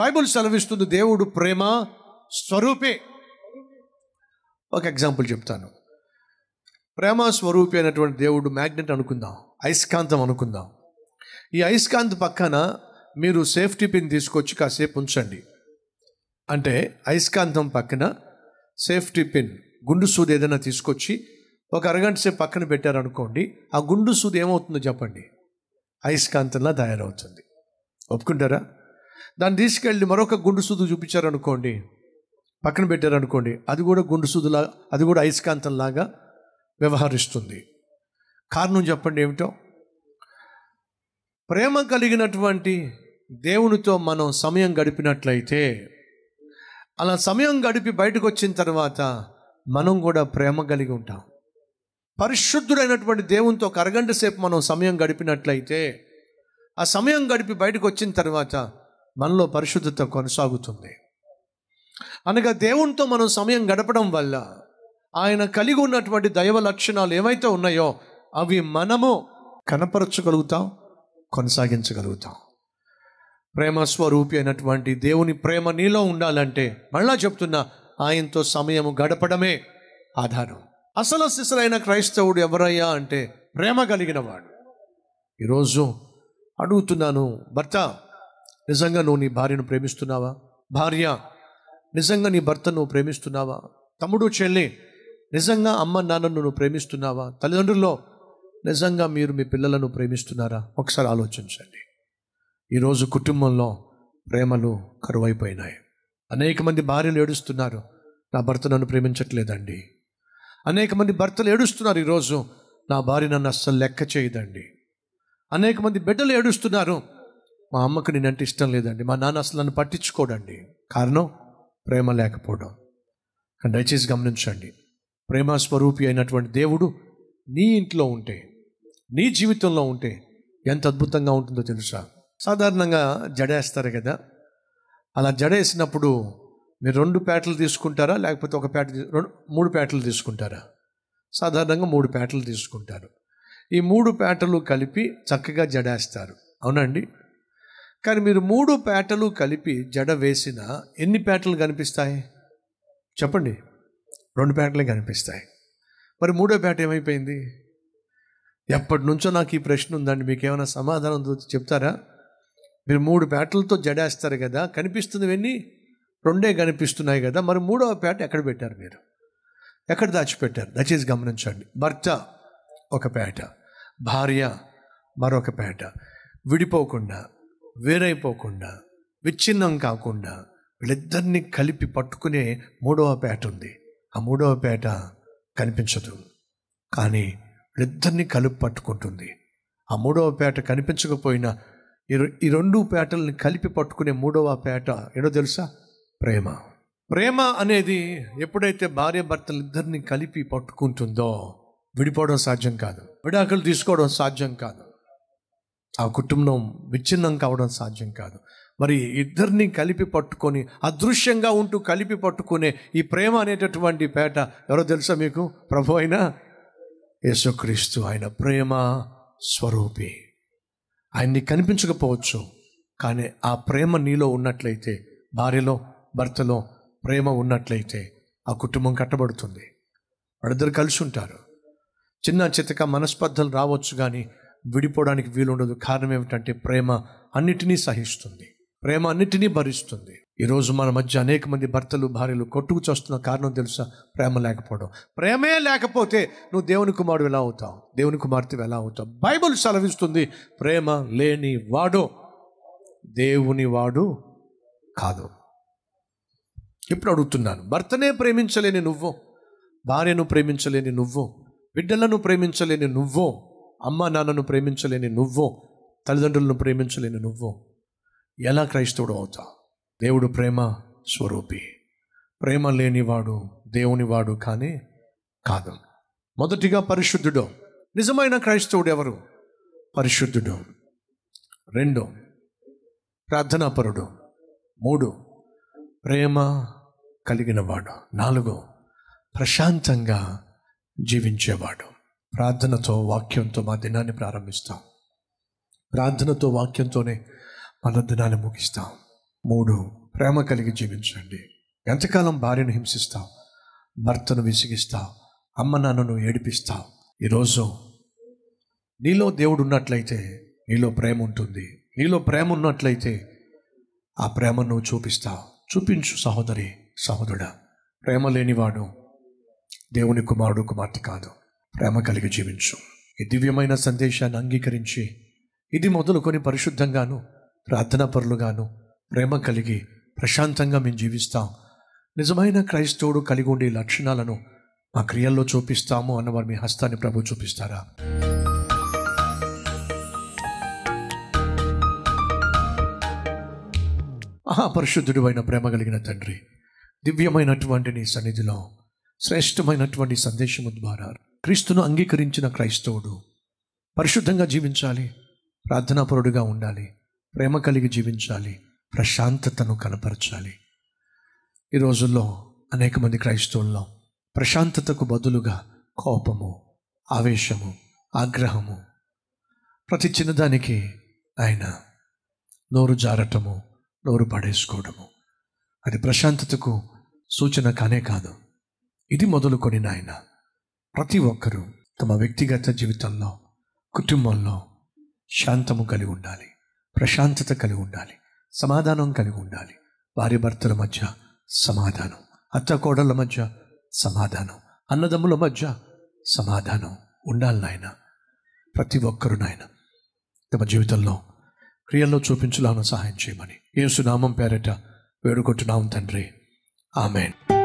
Bible సెలవిస్తుంది దేవుడు ప్రేమ స్వరూపే. ఒక ఎగ్జాంపుల్ చెప్తాను. ప్రేమ స్వరూపి అయినటువంటి దేవుడు మ్యాగ్నెట్ అనుకుందాం. అయస్కాంతం అనుకుందాం. ఈ అయస్కాంత్ పక్కన మీరు సేఫ్టీ పిన్ తీసుకొచ్చి కాసేపు ఉంచండి. అంటే అయస్కాంతం పక్కన సేఫ్టీ పిన్ గుండు సూది ఏదైనా తీసుకొచ్చి ఒక అరగంట సేపు పక్కన పెట్టారనుకోండి ఆ గుండు సూది ఏమవుతుందో చెప్పండి. అయస్కాంతంలా తయారవుతుంది. ఒప్పుకుంటారా? దాన్ని తీసుకెళ్ళి మరొక గుండు సూదు చూపించారనుకోండి పక్కన పెట్టారనుకోండి అది కూడా గుండు సూదులా అది కూడా అయస్కాంతంలాగా వ్యవహరిస్తుంది. కారణం చెప్పండి ఏమిటో? ప్రేమ కలిగినటువంటి దేవునితో మనం సమయం గడిపినట్లయితే అలా సమయం గడిపి బయటకు వచ్చిన తర్వాత మనం కూడా ప్రేమ కలిగి ఉంటాం. పరిశుద్ధుడైనటువంటి దేవునితో ఒక అరగంట సేపు మనం సమయం గడిపినట్లయితే ఆ సమయం గడిపి బయటకు వచ్చిన తర్వాత మనలో పరిశుద్ధత కొనసాగుతుంది. అనగా దేవునితో మనం సమయం గడపడం వల్ల ఆయన కలిగి ఉన్నటువంటి దైవ లక్షణాలు ఏవైతే ఉన్నాయో అవి మనము కనపరచగలుగుతాం కొనసాగించగలుగుతాం. ప్రేమ స్వరూపి అయినటువంటి దేవుని ప్రేమ నీలో ఉండాలంటే మళ్ళా చెప్తున్నా ఆయనతో సమయము గడపడమే ఆధారం. అసలు సిసలైన క్రైస్తవుడు ఎవరయ్యా అంటే ప్రేమ కలిగిన వాడు. ఈరోజు అడుగుతున్నాను భర్త నిజంగా నువ్వు నీ భార్యను ప్రేమిస్తున్నావా? భార్య నిజంగా నీ భర్తను నువ్వు ప్రేమిస్తున్నావా? తమ్ముడు చెల్లి నిజంగా అమ్మ నాన్నను నువ్వు ప్రేమిస్తున్నావా? తల్లిదండ్రుల్లో నిజంగా మీరు మీ పిల్లలను ప్రేమిస్తున్నారా? ఒకసారి ఆలోచించండి. ఈరోజు కుటుంబంలో ప్రేమలు కరువైపోయినాయి. అనేక మంది భార్యలు ఏడుస్తున్నారు. నా భర్త నన్ను ప్రేమించట్లేదండి. అనేక మంది భర్తలు ఏడుస్తున్నారు ఈరోజు నా భార్య నన్ను అస్సలు లెక్క చేయదండి. అనేక మంది బిడ్డలు ఏడుస్తున్నారు. మా అమ్మకు నేనంటే ఇష్టం లేదండి. మా నాన్న అసలు నన్ను పట్టించుకోడండి. కారణం? ప్రేమ లేకపోవడం. దయచేసి గమనించండి. ప్రేమ స్వరూపి అయినటువంటి దేవుడు నీ ఇంట్లో ఉంటే నీ జీవితంలో ఉంటే ఎంత అద్భుతంగా ఉంటుందో తెలుసా? సాధారణంగా జడేస్తారు కదా. అలా జడేసినప్పుడు మీరు రెండు పేటలు తీసుకుంటారా? లేకపోతే ఒక పేట రెండు మూడు పేటలు తీసుకుంటారా? సాధారణంగా మూడు పేటలు తీసుకుంటారు. ఈ మూడు పేటలు కలిపి చక్కగా జడేస్తారు అవునండి కానీ మీరు మూడు పేటలు కలిపి జడ వేసిన ఎన్ని పేటలు కనిపిస్తాయి? చెప్పండి. రెండు పేటలే కనిపిస్తాయి. మరి మూడో పేట ఏమైపోయింది? ఎప్పటి నుంచో నాకు ఈ ప్రశ్న ఉందండి. మీకు ఏమైనా సమాధానం చెప్తారా? మీరు మూడు పేటలతో జడేస్తారు కదా కనిపిస్తున్నవన్నీ రెండే కనిపిస్తున్నాయి కదా మరి మూడవ పేట ఎక్కడ పెట్టారు మీరు? ఎక్కడ దాచిపెట్టారు? దయచేసి గమనించండి. భర్త ఒక పేట భార్య మరొక పేట. విడిపోకుండా వేరైపోకుండా విచ్ఛిన్నం కాకుండా వీళ్ళిద్దరిని కలిపి పట్టుకునే మూడవ పేట ఉంది. ఆ మూడవ పేట కనిపించదు. కానీ వీళ్ళిద్దరిని కలిపి పట్టుకుంటుంది. ఆ మూడవ పేట కనిపించకపోయినా ఈ ఈ రెండు పేటల్ని కలిపి పట్టుకునే మూడవ పేట ఏడో తెలుసా? ప్రేమ. ప్రేమ అనేది ఎప్పుడైతే భార్య భర్తలిద్దరిని కలిపి పట్టుకుంటుందో విడిపోవడం సాధ్యం కాదు. విడాకులు తీసుకోవడం సాధ్యం కాదు. ఆ కుటుంబం విచ్ఛిన్నం కావడం సాధ్యం కాదు. మరి ఇద్దరిని కలిపి పట్టుకొని అదృశ్యంగా ఉంటూ కలిపి పట్టుకునే ఈ ప్రేమ అనేటటువంటి పేట ఎవరో తెలుసా మీకు? ప్రభు అయినా? యేసుక్రీస్తు ఆయన ప్రేమ స్వరూపి. ఆయన్ని కనిపించకపోవచ్చు కానీ ఆ ప్రేమ నీలో ఉన్నట్లయితే భార్యలో భర్తలో ప్రేమ ఉన్నట్లయితే ఆ కుటుంబం కట్టబడుతుంది. వాళ్ళిద్దరు కలిసి ఉంటారు చిన్న చితక మనస్పర్ధలు రావచ్చు కానీ విడిపోవడానికి వీలుండదు. కారణం ఏమిటంటే ప్రేమ అన్నిటినీ సహిస్తుంది. ప్రేమ అన్నిటినీ భరిస్తుంది. ఈరోజు మన మధ్య అనేక మంది భర్తలు భార్యలు కొట్టుకు చేస్తున్న కారణం తెలుసా? ప్రేమ లేకపోవడం. ప్రేమే లేకపోతే నువ్వు దేవుని కుమారుడు ఎలా అవుతావు? దేవుని కుమార్తె ఎలా అవుతావు? బైబుల్ సెలవిస్తుంది ప్రేమ లేని వాడు దేవుని వాడు కాదు. ఇప్పుడు అడుగుతున్నాను భర్తనే ప్రేమించలేని నువ్వు భార్యను ప్రేమించలేని నువ్వు బిడ్డలను ప్రేమించలేని నువ్వు అమ్మ నాన్నను ప్రేమించలేని నువ్వు తల్లిదండ్రులను ప్రేమించలేని నువ్వు. ఎలా క్రైస్తవుడు అవుతావు? దేవుడు ప్రేమ స్వరూపి. ప్రేమ లేనివాడు దేవునివాడు కానీ కాదు. మొదటిగా పరిశుద్ధుడు. నిజమైన క్రైస్తవుడు ఎవరు? పరిశుద్ధుడు. రెండు ప్రార్థనాపరుడు. మూడు ప్రేమ కలిగినవాడు. నాలుగు ప్రశాంతంగా జీవించేవాడు. ప్రార్థనతో వాక్యంతో మా దినాన్ని ప్రారంభిస్తాం. ప్రార్థనతో వాక్యంతోనే మన దినాన్ని ముగిస్తాం. మూడు ప్రేమ కలిగి జీవించండి. ఎంతకాలం భార్యను హింసిస్తాం భర్తను విసిగిస్తావు అమ్మ నాన్నను ఏడిపిస్తావు ఈరోజు నీలో దేవుడు ఉన్నట్లయితే నీలో ప్రేమ ఉంటుంది. నీలో ప్రేమ ఉన్నట్లయితే ఆ ప్రేమను నువ్వు చూపిస్తావు. చూపించు సహోదరి సహోదరుడా. ప్రేమ లేనివాడు దేవుని కుమారుడు కుమార్తె కాదు. ప్రేమ కలిగి జీవించు. ఈ దివ్యమైన సందేశాన్ని అంగీకరించి ఇది మొదలుకొని పరిశుద్ధంగాను ప్రార్థనా పరులుగాను ప్రేమ కలిగి ప్రశాంతంగా మేము జీవిస్తాం. నిజమైన క్రైస్తవుడు కలిగి ఉండే లక్షణాలను మా క్రియల్లో చూపిస్తాము అన్నవారు మీ హస్తాన్ని ప్రభు చూపిస్తారా? మహాపరిశుద్ధుడు అయిన ప్రేమ కలిగిన తండ్రి దివ్యమైనటువంటి నీ సన్నిధిలో శ్రేష్టమైనటువంటి సందేశము ద్వారా క్రీస్తును అంగీకరించిన క్రైస్తవుడు పరిశుద్ధంగా జీవించాలి ప్రార్థనాపరుడుగా ఉండాలి ప్రేమ కలిగి జీవించాలి ప్రశాంతతను కనపరచాలి. ఈ రోజుల్లో అనేక మంది క్రైస్తవుల్లో ప్రశాంతతకు బదులుగా కోపము ఆవేశము ఆగ్రహము ప్రతి చిన్నదానికి ఆయన నోరు జారటము నోరు పడేసుకోవడము. అది ప్రశాంతతకు సూచన కానే కాదు. ఇది మొదలుకొని నాయన. ప్రతి ఒక్కరూ తమ వ్యక్తిగత జీవితంలో కుటుంబంలో శాంతము కలిగి ఉండాలి ప్రశాంతత కలిగి ఉండాలి సమాధానం కలిగి ఉండాలి. భార్య భర్తల మధ్య సమాధానం అత్త కోడళ్ళ మధ్య సమాధానం అన్నదమ్ముల మధ్య సమాధానం ఉండాలి నాయన. ప్రతి ఒక్కరు నాయన తమ జీవితంలో క్రియల్లో చూపించులాను సహాయం చేయమని యేసునామం పేరట వేడుకుంటున్నాం తండ్రి. ఆమెన్.